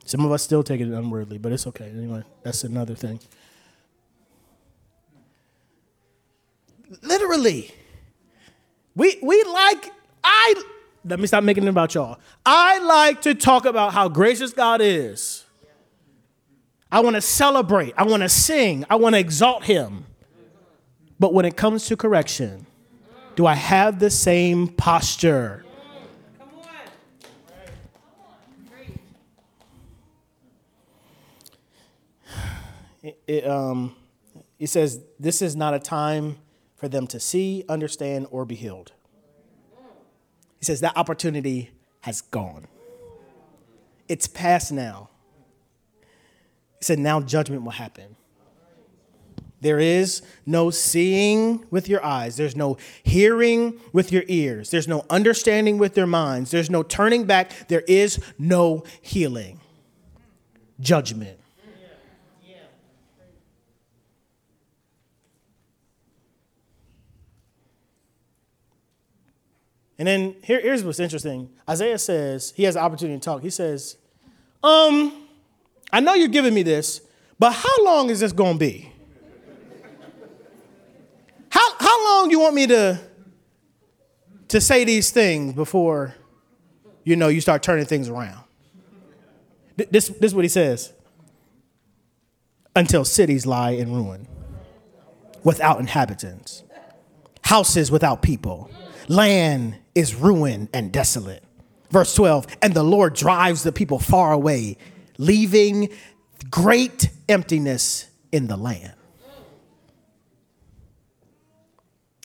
Some of us still take it unworldly, but it's okay. Anyway, that's another thing. Literally, we, we like, I, let me stop making it about y'all. I like to talk about how gracious God is. I want to celebrate. I want to sing. I want to exalt Him. But when it comes to correction, do I have the same posture? It, it, um, it says, This is not a time for them to see, understand, or be healed. He says that opportunity has gone. It's past now. He said, Now judgment will happen. There is no seeing with your eyes. There's no hearing with your ears. There's no understanding with your minds. There's no turning back. There is no healing. Judgment. And then here, here's what's interesting. Isaiah says, he has the opportunity to talk. He says, Um, I know you're giving me this, but how long is this gonna be? How, long you want me to, to say these things before you know you start turning things around? This, this is what he says. Until cities lie in ruin, without inhabitants, houses without people, land is ruined and desolate. Verse 12, and the Lord drives the people far away, leaving great emptiness in the land.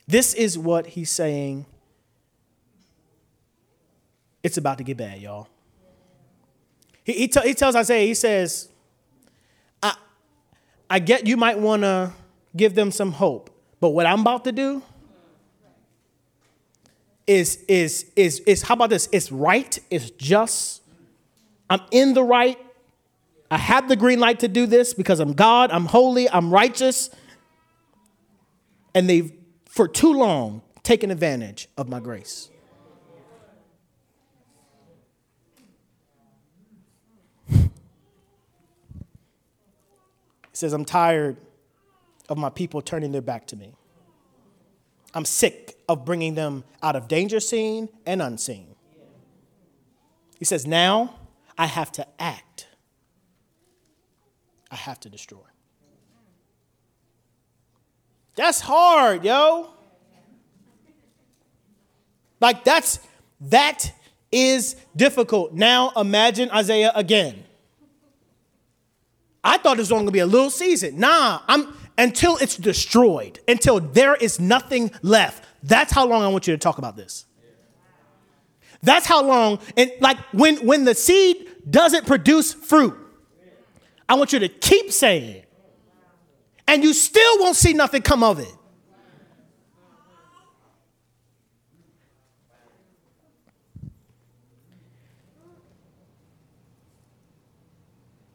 This is what he's saying. It's about to get bad, y'all. He, he, t- he tells Isaiah, he says, I, I get you might want to give them some hope, but what I'm about to do, is is is is how about this? It's right, it's just. I'm in the right. I have the green light to do this because I'm God, I'm holy, I'm righteous. And they've for too long taken advantage of my grace. He says, I'm tired of my people turning their back to me. I'm sick of bringing them out of danger seen and unseen. He says, Now I have to act, I have to destroy. That's hard, yo. Like that's that is difficult. Now imagine Isaiah again. I thought it was only gonna be a little season. Nah, I'm until it's destroyed, until there is nothing left. That's how long I want you to talk about this. That's how long, and like when when the seed doesn't produce fruit, I want you to keep saying. And you still won't see nothing come of it.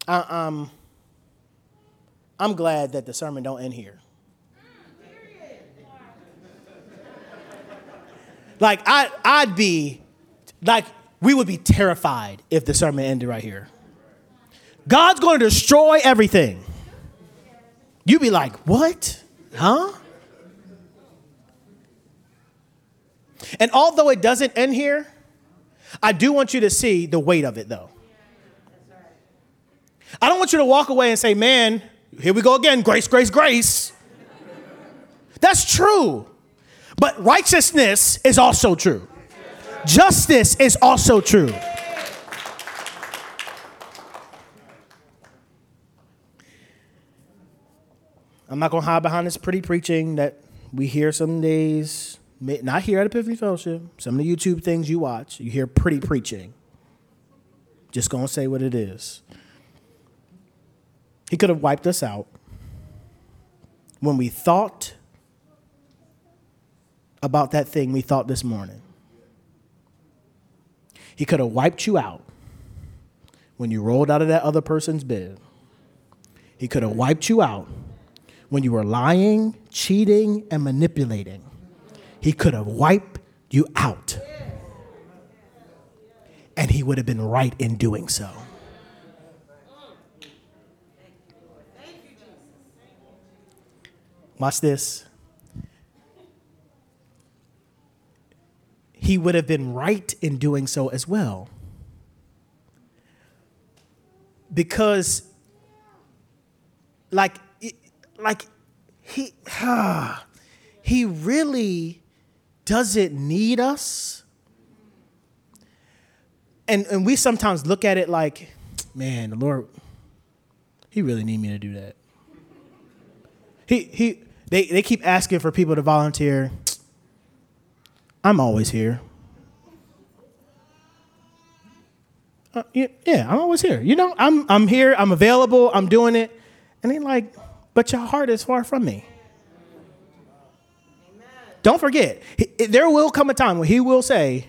I, um, I'm glad that the sermon don't end here. Like I, I'd be, like we would be terrified if the sermon ended right here. God's going to destroy everything. You'd be like, what? Huh? And although it doesn't end here, I do want you to see the weight of it though. I don't want you to walk away and say, man, here we go again grace, grace, grace. That's true. But righteousness is also true, justice is also true. I'm not to hide behind this pretty preaching that we hear some days, not here at Epiphany Fellowship, some of the YouTube things you watch, you hear pretty preaching. Just to say what it is. He could have wiped us out when we thought about that thing we thought this morning. He could have wiped you out when you rolled out of that other person's bed. He could have wiped you out when you were lying, cheating, and manipulating. He could have wiped you out. And he would have been right in doing so. Watch this. He would have been right in doing so as well. Because, like, like he, uh, he really doesn't need us. And, and we sometimes look at it like, man, the Lord, he really need me to do that. He, he, they, they keep asking for people to volunteer. I'm always here. Uh, yeah, I'm always here. You know, I'm, I'm here, I'm available, I'm doing it. And they like, but your heart is far from me. Amen. Don't forget, there will come a time when he will say,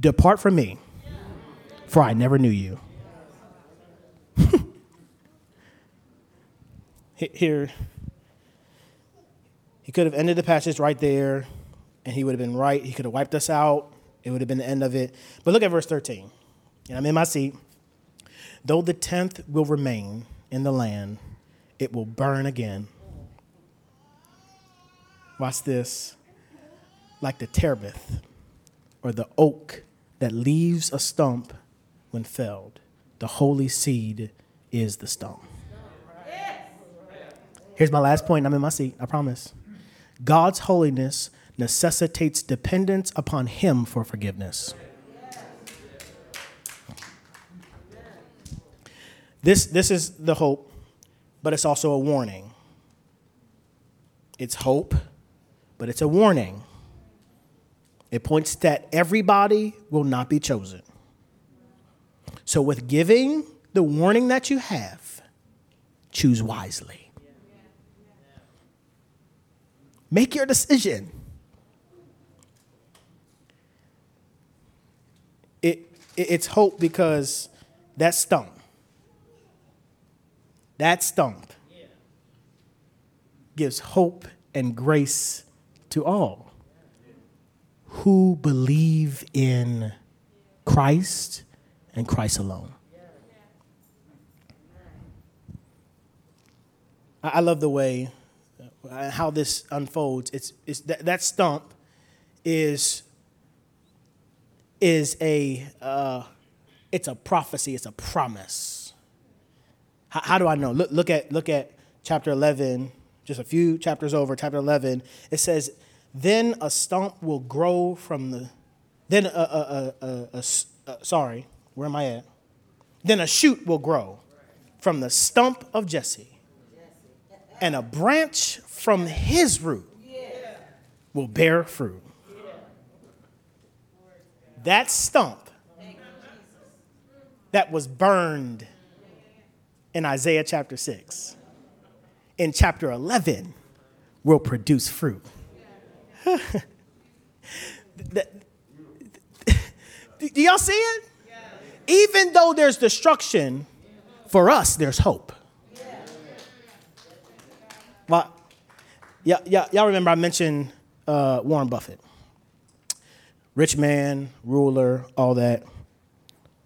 Depart from me, for I never knew you. Here, he could have ended the passage right there, and he would have been right. He could have wiped us out. It would have been the end of it. But look at verse 13. And I'm in my seat. Though the tenth will remain in the land, it will burn again. Watch this. Like the terebinth or the oak that leaves a stump when felled, the holy seed is the stump. Here's my last point. I'm in my seat, I promise. God's holiness necessitates dependence upon Him for forgiveness. This, this is the hope, but it's also a warning. It's hope, but it's a warning. It points that everybody will not be chosen. So, with giving the warning that you have, choose wisely. Make your decision. it, it it's hope because that stump, that stump gives hope and grace to all who believe in Christ and Christ alone. I love the way uh, how this unfolds. It's, it's that, that stump is is a uh, it's a prophecy. It's a promise. How, how do I know? Look, look at look at chapter eleven. Just a few chapters over, chapter eleven. It says, "Then a stump will grow from the." Then a, a, a, a uh, sorry, where am I at? Then a shoot will grow from the stump of Jesse and a branch from his root will bear fruit. That stump that was burned in Isaiah chapter 6, in chapter 11, will produce fruit. Do y'all see it? Even though there's destruction, for us, there's hope. Well, yeah, yeah, y'all remember I mentioned uh, Warren Buffett. Rich man, ruler, all that.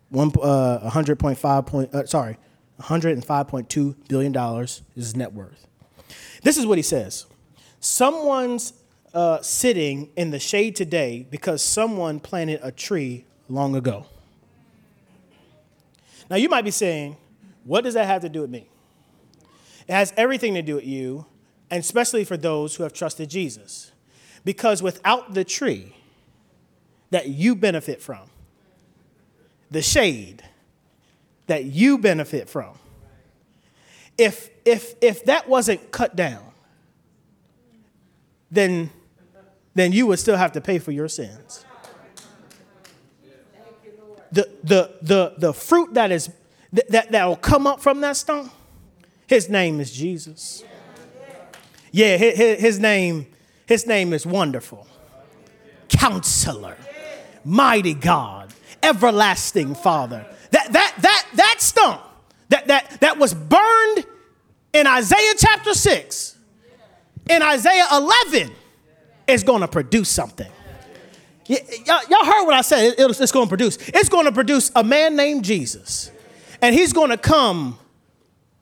One uh, 100.5 point, uh, sorry, 105.2 billion dollars is net worth. This is what he says: Someone's uh, sitting in the shade today because someone planted a tree long ago. Now you might be saying, "What does that have to do with me?" It has everything to do with you, and especially for those who have trusted Jesus. Because without the tree that you benefit from, the shade that you benefit from, if, if, if that wasn't cut down, then, then you would still have to pay for your sins. The, the, the, the fruit that is that, that will come up from that stone his name is Jesus. Yeah, his, his name, his name is wonderful. Counselor, mighty God, everlasting Father. That that that that stump that that that was burned in Isaiah chapter 6, in Isaiah 11, is going to produce something. Y- y'all, y'all heard what I said. It, it's going to produce. It's going to produce a man named Jesus. And he's going to come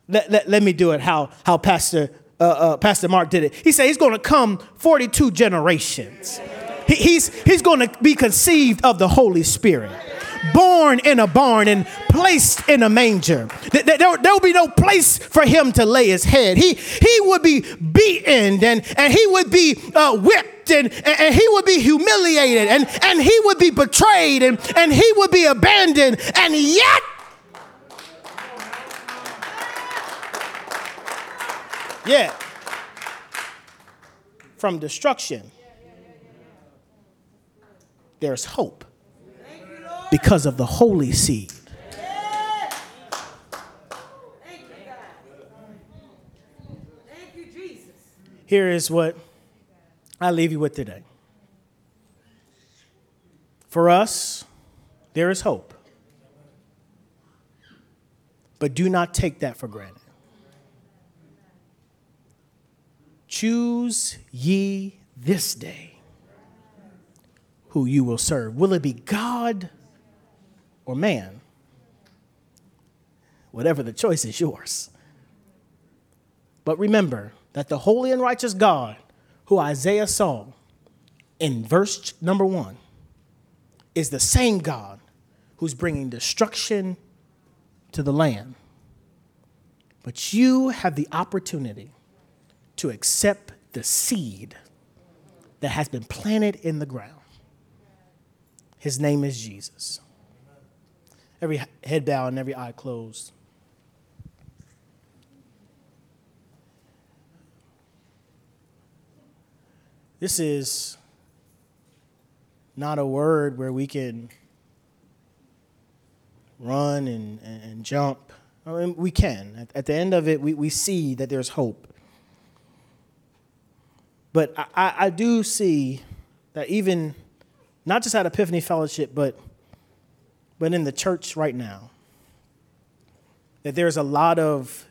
let, let, let me do it how, how Pastor, uh, uh, Pastor Mark did it. He said he's going to come 42 generations. He, he's he's going to be conceived of the Holy Spirit born in a barn and placed in a manger. There, there, will be no place for him to lay his head. He, he would be beaten and, and he would be uh, whipped and, and he would be humiliated and, and he would be betrayed and, and he would be abandoned. And yet, Yeah. From destruction, there's hope because of the holy seed. Thank you, God. Thank you, Jesus. Here is what I leave you with today. For us, there is hope. But do not take that for granted. Choose ye this day who you will serve. Will it be God or man? Whatever the choice is yours. But remember that the holy and righteous God who Isaiah saw in verse number one is the same God who's bringing destruction to the land. But you have the opportunity to accept the seed that has been planted in the ground. His name is Jesus. Every head bowed and every eye closed. This is not a word where we can run and, and, jump. I mean, we can. At, at the end of it, we, we see that there's hope. But I, I do see that even, not just at Epiphany Fellowship, but but in the church right now, that there's a lot of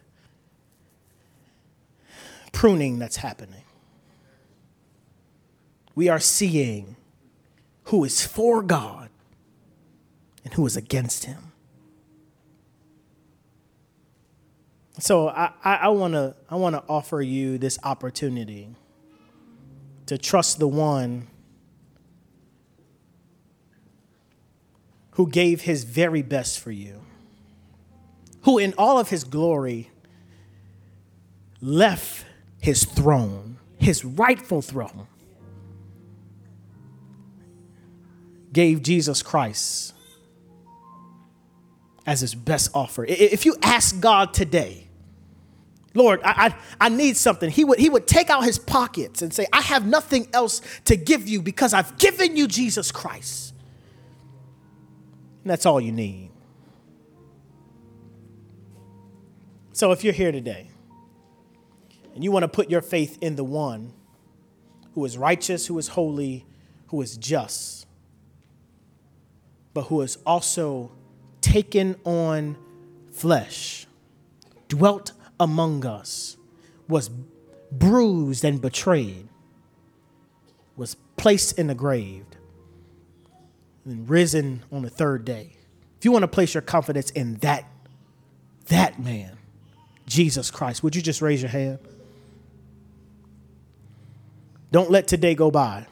pruning that's happening. We are seeing who is for God and who is against Him. So I, I, want to I want to offer you this opportunity to trust the one who gave his very best for you, who in all of his glory left his throne, his rightful throne, gave Jesus Christ as his best offer. If you ask God today, Lord, I, I, I, need something. He would, he would take out his pockets and say, I have nothing else to give you because I've given you Jesus Christ. And that's all you need. So if you're here today and you want to put your faith in the one who is righteous, who is holy, who is just, but who has also taken on flesh, dwelt among us, was bruised and betrayed, was placed in the grave, and risen on the third day. If you want to place your confidence in that, that man, Jesus Christ, would you just raise your hand? Don't let today go by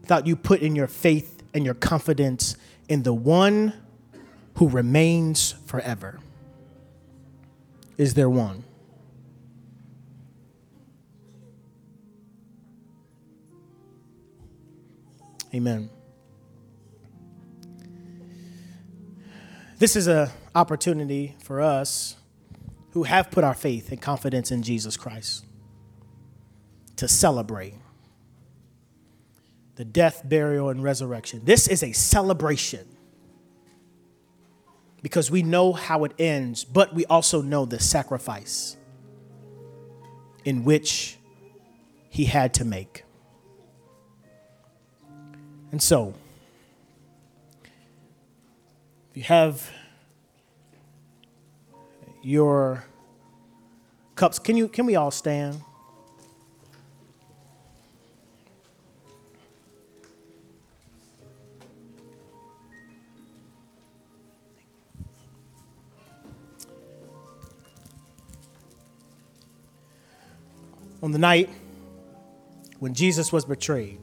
without you putting your faith and your confidence in the one who remains forever is there one? Amen. This is an opportunity for us who have put our faith and confidence in Jesus Christ to celebrate the death, burial, and resurrection. This is a celebration because we know how it ends, but we also know the sacrifice in which he had to make. And so, if you have your cups, can you can we all stand? on the night when Jesus was betrayed,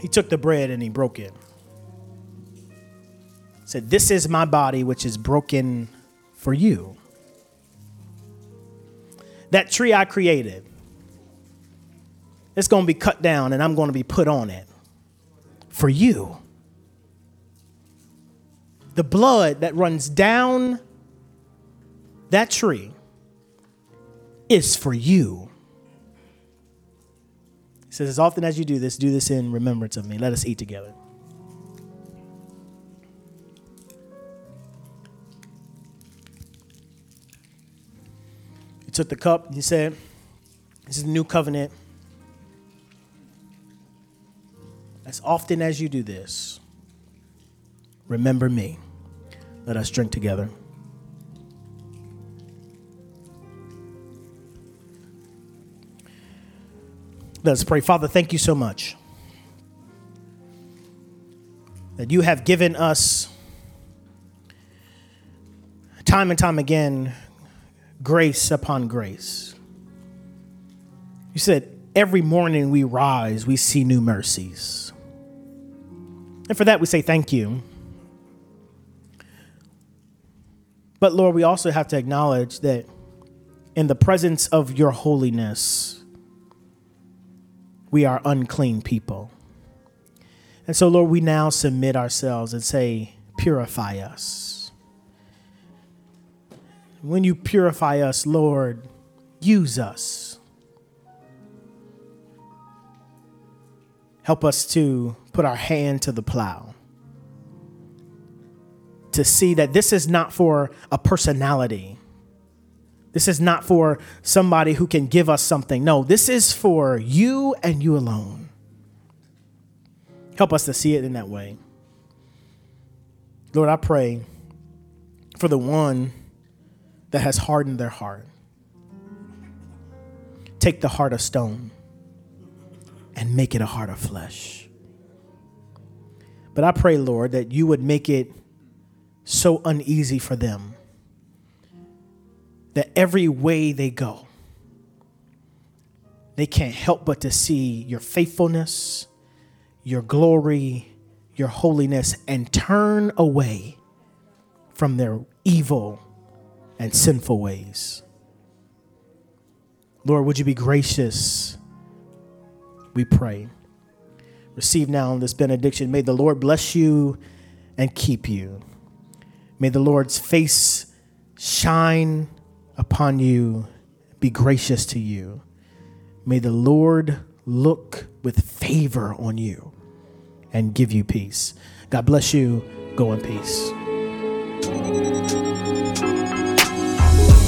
he took the bread and he broke it. Said, This is my body, which is broken for you. That tree I created, it's going to be cut down and I'm going to be put on it for you. The blood that runs down that tree is for you. He says, As often as you do this, do this in remembrance of me. Let us eat together. Took the cup and he said, This is the new covenant. As often as you do this, remember me. Let us drink together. Let's pray. Father, thank you so much that you have given us time and time again grace upon grace. You said, every morning we rise, we see new mercies. And for that, we say thank you. But Lord, we also have to acknowledge that in the presence of your holiness, we are unclean people. And so, Lord, we now submit ourselves and say, Purify us. When you purify us, Lord, use us. Help us to put our hand to the plow. To see that this is not for a personality this is not for somebody who can give us something. No, this is for you and you alone. Help us to see it in that way. Lord, I pray for the one that has hardened their heart. Take the heart of stone and make it a heart of flesh. But I pray, Lord, that you would make it so uneasy for them that every way they go, they can't help but to see your faithfulness, your glory, your holiness, and turn away from their evil and sinful ways. Lord, would you be gracious? We pray. Receive now this benediction. May the Lord bless you and keep you. May the Lord's face shine upon you, be gracious to you. May the Lord look with favor on you and give you peace. God bless you. Go in peace.